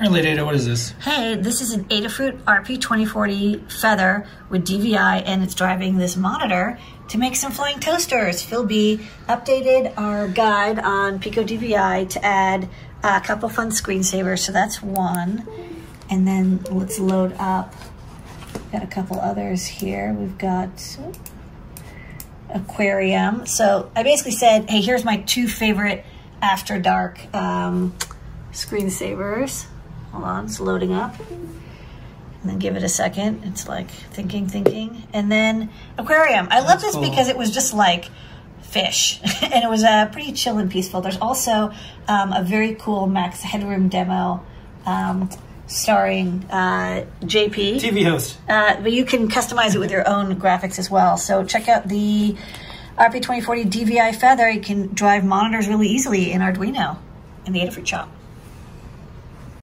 Early data, what is this? Hey, this is an Adafruit RP2040 Feather with DVI, and it's driving this monitor to make some flying toasters. Phil B updated our guide on Pico DVI to add a couple fun screensavers, so that's one. And then let's load up. Got a couple others here. We've got aquarium. So I basically said, hey, here's my two favorite after dark um, screensavers. Hold on, it's loading up. And then give it a second. It's like thinking, thinking. And then aquarium. I love this cool. because it was just like fish and it was uh, pretty chill and peaceful. There's also um, a very cool Max Headroom demo um, starring uh, JP. TV host. Uh, but you can customize it with your own graphics as well. So check out the RP2040 DVI Feather. You can drive monitors really easily in Arduino in the Adafruit shop.